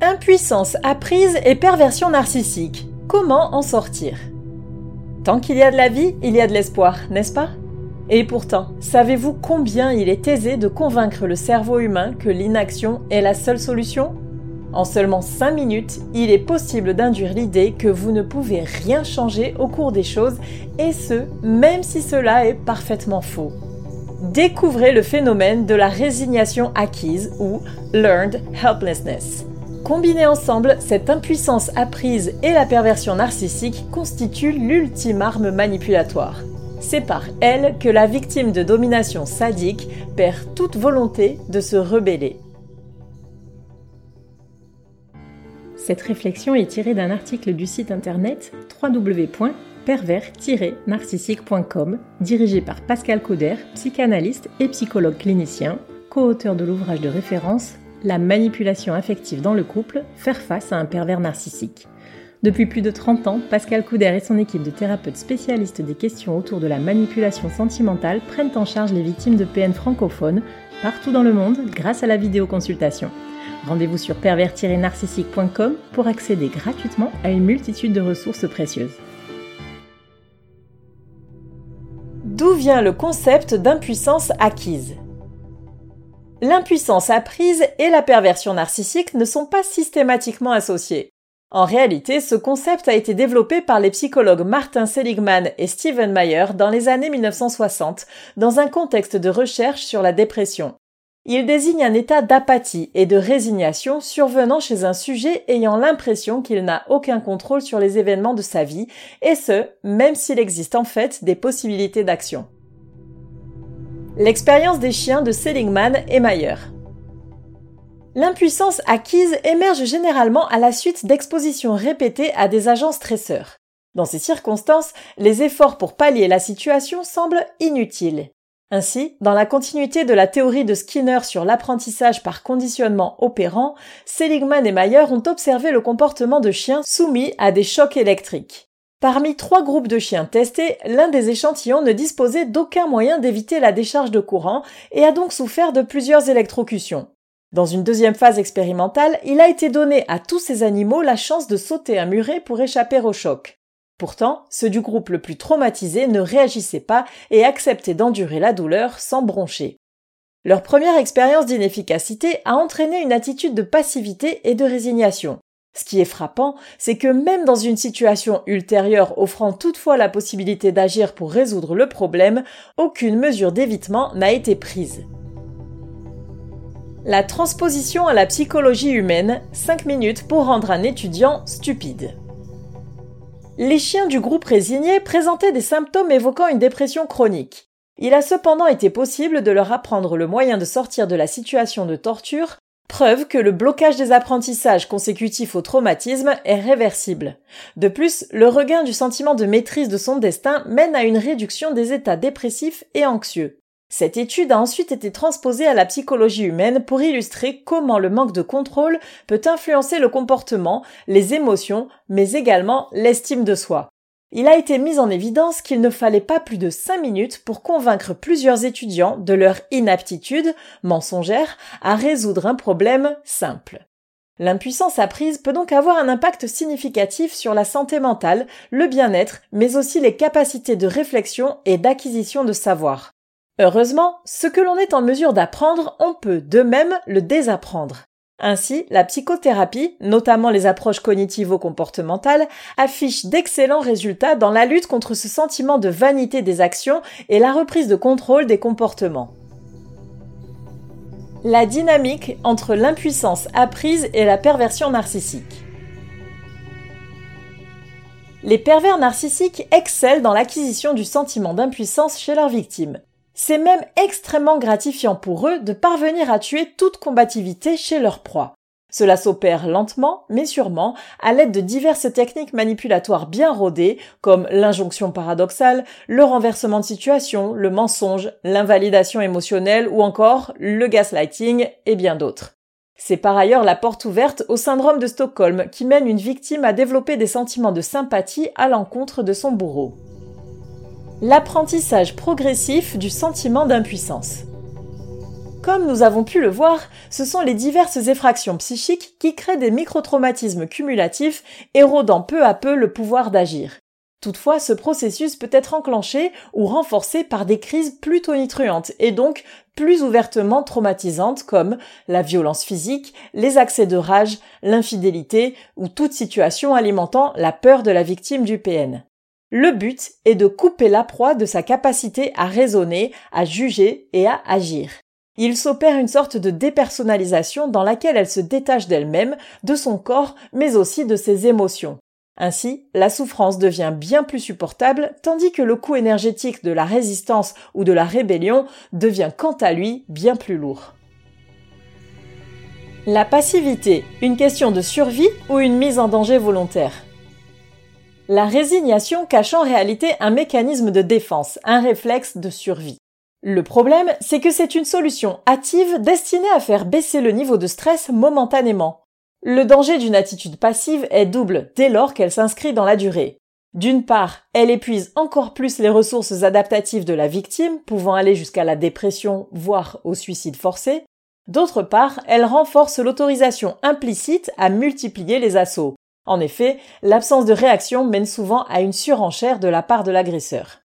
Impuissance apprise et perversion narcissique. Comment en sortir? Tant qu'il y a de la vie, il y a de l'espoir, n'est-ce pas? Et pourtant, savez-vous combien il est aisé de convaincre le cerveau humain que l'inaction est la seule solution? En seulement 5 minutes, il est possible d'induire l'idée que vous ne pouvez rien changer au cours des choses, et ce, même si cela est parfaitement faux. Découvrez le phénomène de la résignation acquise ou learned helplessness. Combinés ensemble, cette impuissance apprise et la perversion narcissique constituent l'ultime arme manipulatoire. C'est par elle que la victime de domination sadique perd toute volonté de se rebeller. Cette réflexion est tirée d'un article du site internet www.pervers-narcissique.com dirigé par Pascal Cauder, psychanalyste et psychologue clinicien, co-auteur de l'ouvrage de référence la manipulation affective dans le couple, faire face à un pervers narcissique. Depuis plus de 30 ans, Pascal Couder et son équipe de thérapeutes spécialistes des questions autour de la manipulation sentimentale prennent en charge les victimes de PN francophones partout dans le monde grâce à la vidéoconsultation. Rendez-vous sur pervers-narcissique.com pour accéder gratuitement à une multitude de ressources précieuses. D'où vient le concept d'impuissance acquise? L'impuissance apprise et la perversion narcissique ne sont pas systématiquement associées. En réalité, ce concept a été développé par les psychologues Martin Seligman et Stephen Meyer dans les années 1960 dans un contexte de recherche sur la dépression. Il désigne un état d'apathie et de résignation survenant chez un sujet ayant l'impression qu'il n'a aucun contrôle sur les événements de sa vie, et ce, même s'il existe en fait des possibilités d'action. L'expérience des chiens de Seligman et Mayer. L'impuissance acquise émerge généralement à la suite d'expositions répétées à des agents stresseurs. Dans ces circonstances, les efforts pour pallier la situation semblent inutiles. Ainsi, dans la continuité de la théorie de Skinner sur l'apprentissage par conditionnement opérant, Seligman et Mayer ont observé le comportement de chiens soumis à des chocs électriques. Parmi trois groupes de chiens testés, l'un des échantillons ne disposait d'aucun moyen d'éviter la décharge de courant et a donc souffert de plusieurs électrocutions. Dans une deuxième phase expérimentale, il a été donné à tous ces animaux la chance de sauter un muret pour échapper au choc. Pourtant, ceux du groupe le plus traumatisé ne réagissaient pas et acceptaient d'endurer la douleur sans broncher. Leur première expérience d'inefficacité a entraîné une attitude de passivité et de résignation. Ce qui est frappant, c'est que même dans une situation ultérieure offrant toutefois la possibilité d'agir pour résoudre le problème, aucune mesure d'évitement n'a été prise. La transposition à la psychologie humaine, 5 minutes pour rendre un étudiant stupide. Les chiens du groupe résigné présentaient des symptômes évoquant une dépression chronique. Il a cependant été possible de leur apprendre le moyen de sortir de la situation de torture Preuve que le blocage des apprentissages consécutifs au traumatisme est réversible. De plus, le regain du sentiment de maîtrise de son destin mène à une réduction des états dépressifs et anxieux. Cette étude a ensuite été transposée à la psychologie humaine pour illustrer comment le manque de contrôle peut influencer le comportement, les émotions, mais également l'estime de soi. Il a été mis en évidence qu'il ne fallait pas plus de 5 minutes pour convaincre plusieurs étudiants de leur inaptitude, mensongère, à résoudre un problème simple. L'impuissance apprise peut donc avoir un impact significatif sur la santé mentale, le bien-être, mais aussi les capacités de réflexion et d'acquisition de savoir. Heureusement, ce que l'on est en mesure d'apprendre, on peut de même le désapprendre. Ainsi, la psychothérapie, notamment les approches cognitivo-comportementales, affiche d'excellents résultats dans la lutte contre ce sentiment de vanité des actions et la reprise de contrôle des comportements. La dynamique entre l'impuissance apprise et la perversion narcissique. Les pervers narcissiques excellent dans l'acquisition du sentiment d'impuissance chez leurs victimes. C'est même extrêmement gratifiant pour eux de parvenir à tuer toute combativité chez leur proie. Cela s'opère lentement, mais sûrement, à l'aide de diverses techniques manipulatoires bien rodées, comme l'injonction paradoxale, le renversement de situation, le mensonge, l'invalidation émotionnelle ou encore le gaslighting et bien d'autres. C'est par ailleurs la porte ouverte au syndrome de Stockholm qui mène une victime à développer des sentiments de sympathie à l'encontre de son bourreau. L'apprentissage progressif du sentiment d'impuissance. Comme nous avons pu le voir, ce sont les diverses effractions psychiques qui créent des microtraumatismes cumulatifs, érodant peu à peu le pouvoir d'agir. Toutefois, ce processus peut être enclenché ou renforcé par des crises plus tonitruantes et donc plus ouvertement traumatisantes comme la violence physique, les accès de rage, l'infidélité ou toute situation alimentant la peur de la victime du PN. Le but est de couper la proie de sa capacité à raisonner, à juger et à agir. Il s'opère une sorte de dépersonnalisation dans laquelle elle se détache d'elle-même, de son corps, mais aussi de ses émotions. Ainsi, la souffrance devient bien plus supportable, tandis que le coût énergétique de la résistance ou de la rébellion devient quant à lui bien plus lourd. La passivité, une question de survie ou une mise en danger volontaire? La résignation cache en réalité un mécanisme de défense, un réflexe de survie. Le problème, c'est que c'est une solution hâtive destinée à faire baisser le niveau de stress momentanément. Le danger d'une attitude passive est double dès lors qu'elle s'inscrit dans la durée. D'une part, elle épuise encore plus les ressources adaptatives de la victime, pouvant aller jusqu'à la dépression, voire au suicide forcé. D'autre part, elle renforce l'autorisation implicite à multiplier les assauts. En effet, l'absence de réaction mène souvent à une surenchère de la part de l'agresseur.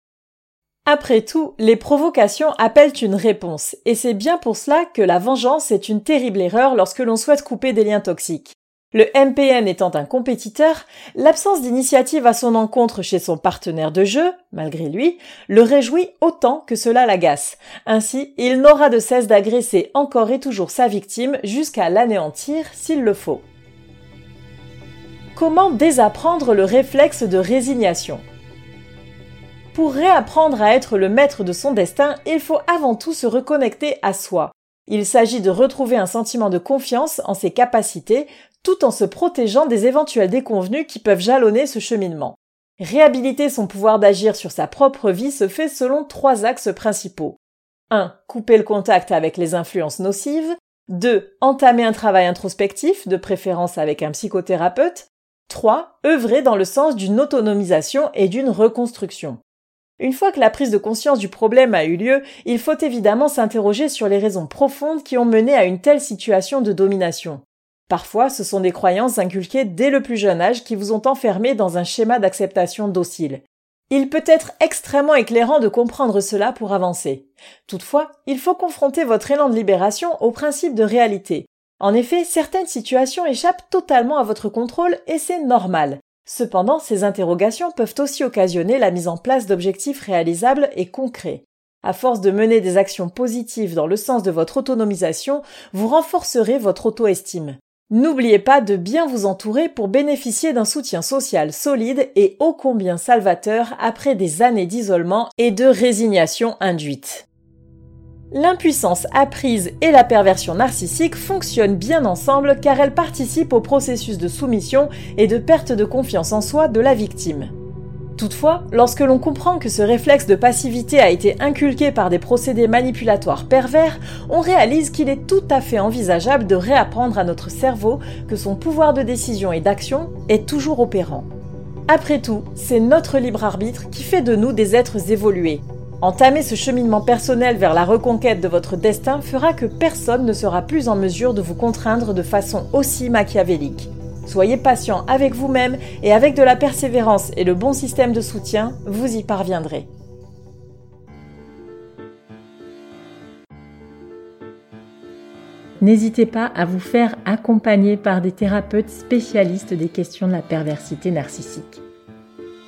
Après tout, les provocations appellent une réponse, et c'est bien pour cela que la vengeance est une terrible erreur lorsque l'on souhaite couper des liens toxiques. Le MPN étant un compétiteur, l'absence d'initiative à son encontre chez son partenaire de jeu, malgré lui, le réjouit autant que cela l'agace. Ainsi, il n'aura de cesse d'agresser encore et toujours sa victime jusqu'à l'anéantir s'il le faut. Comment désapprendre le réflexe de résignation pour réapprendre à être le maître de son destin, il faut avant tout se reconnecter à soi. Il s'agit de retrouver un sentiment de confiance en ses capacités tout en se protégeant des éventuels déconvenus qui peuvent jalonner ce cheminement. Réhabiliter son pouvoir d'agir sur sa propre vie se fait selon trois axes principaux. 1. Couper le contact avec les influences nocives. 2. Entamer un travail introspectif, de préférence avec un psychothérapeute. 3. Œuvrer dans le sens d'une autonomisation et d'une reconstruction. Une fois que la prise de conscience du problème a eu lieu, il faut évidemment s'interroger sur les raisons profondes qui ont mené à une telle situation de domination. Parfois, ce sont des croyances inculquées dès le plus jeune âge qui vous ont enfermé dans un schéma d'acceptation docile. Il peut être extrêmement éclairant de comprendre cela pour avancer. Toutefois, il faut confronter votre élan de libération au principe de réalité. En effet, certaines situations échappent totalement à votre contrôle et c'est normal. Cependant, ces interrogations peuvent aussi occasionner la mise en place d'objectifs réalisables et concrets. À force de mener des actions positives dans le sens de votre autonomisation, vous renforcerez votre auto-estime. N'oubliez pas de bien vous entourer pour bénéficier d'un soutien social solide et ô combien salvateur après des années d'isolement et de résignation induite. L'impuissance apprise et la perversion narcissique fonctionnent bien ensemble car elles participent au processus de soumission et de perte de confiance en soi de la victime. Toutefois, lorsque l'on comprend que ce réflexe de passivité a été inculqué par des procédés manipulatoires pervers, on réalise qu'il est tout à fait envisageable de réapprendre à notre cerveau que son pouvoir de décision et d'action est toujours opérant. Après tout, c'est notre libre arbitre qui fait de nous des êtres évolués, Entamer ce cheminement personnel vers la reconquête de votre destin fera que personne ne sera plus en mesure de vous contraindre de façon aussi machiavélique. Soyez patient avec vous-même et avec de la persévérance et le bon système de soutien, vous y parviendrez. N'hésitez pas à vous faire accompagner par des thérapeutes spécialistes des questions de la perversité narcissique.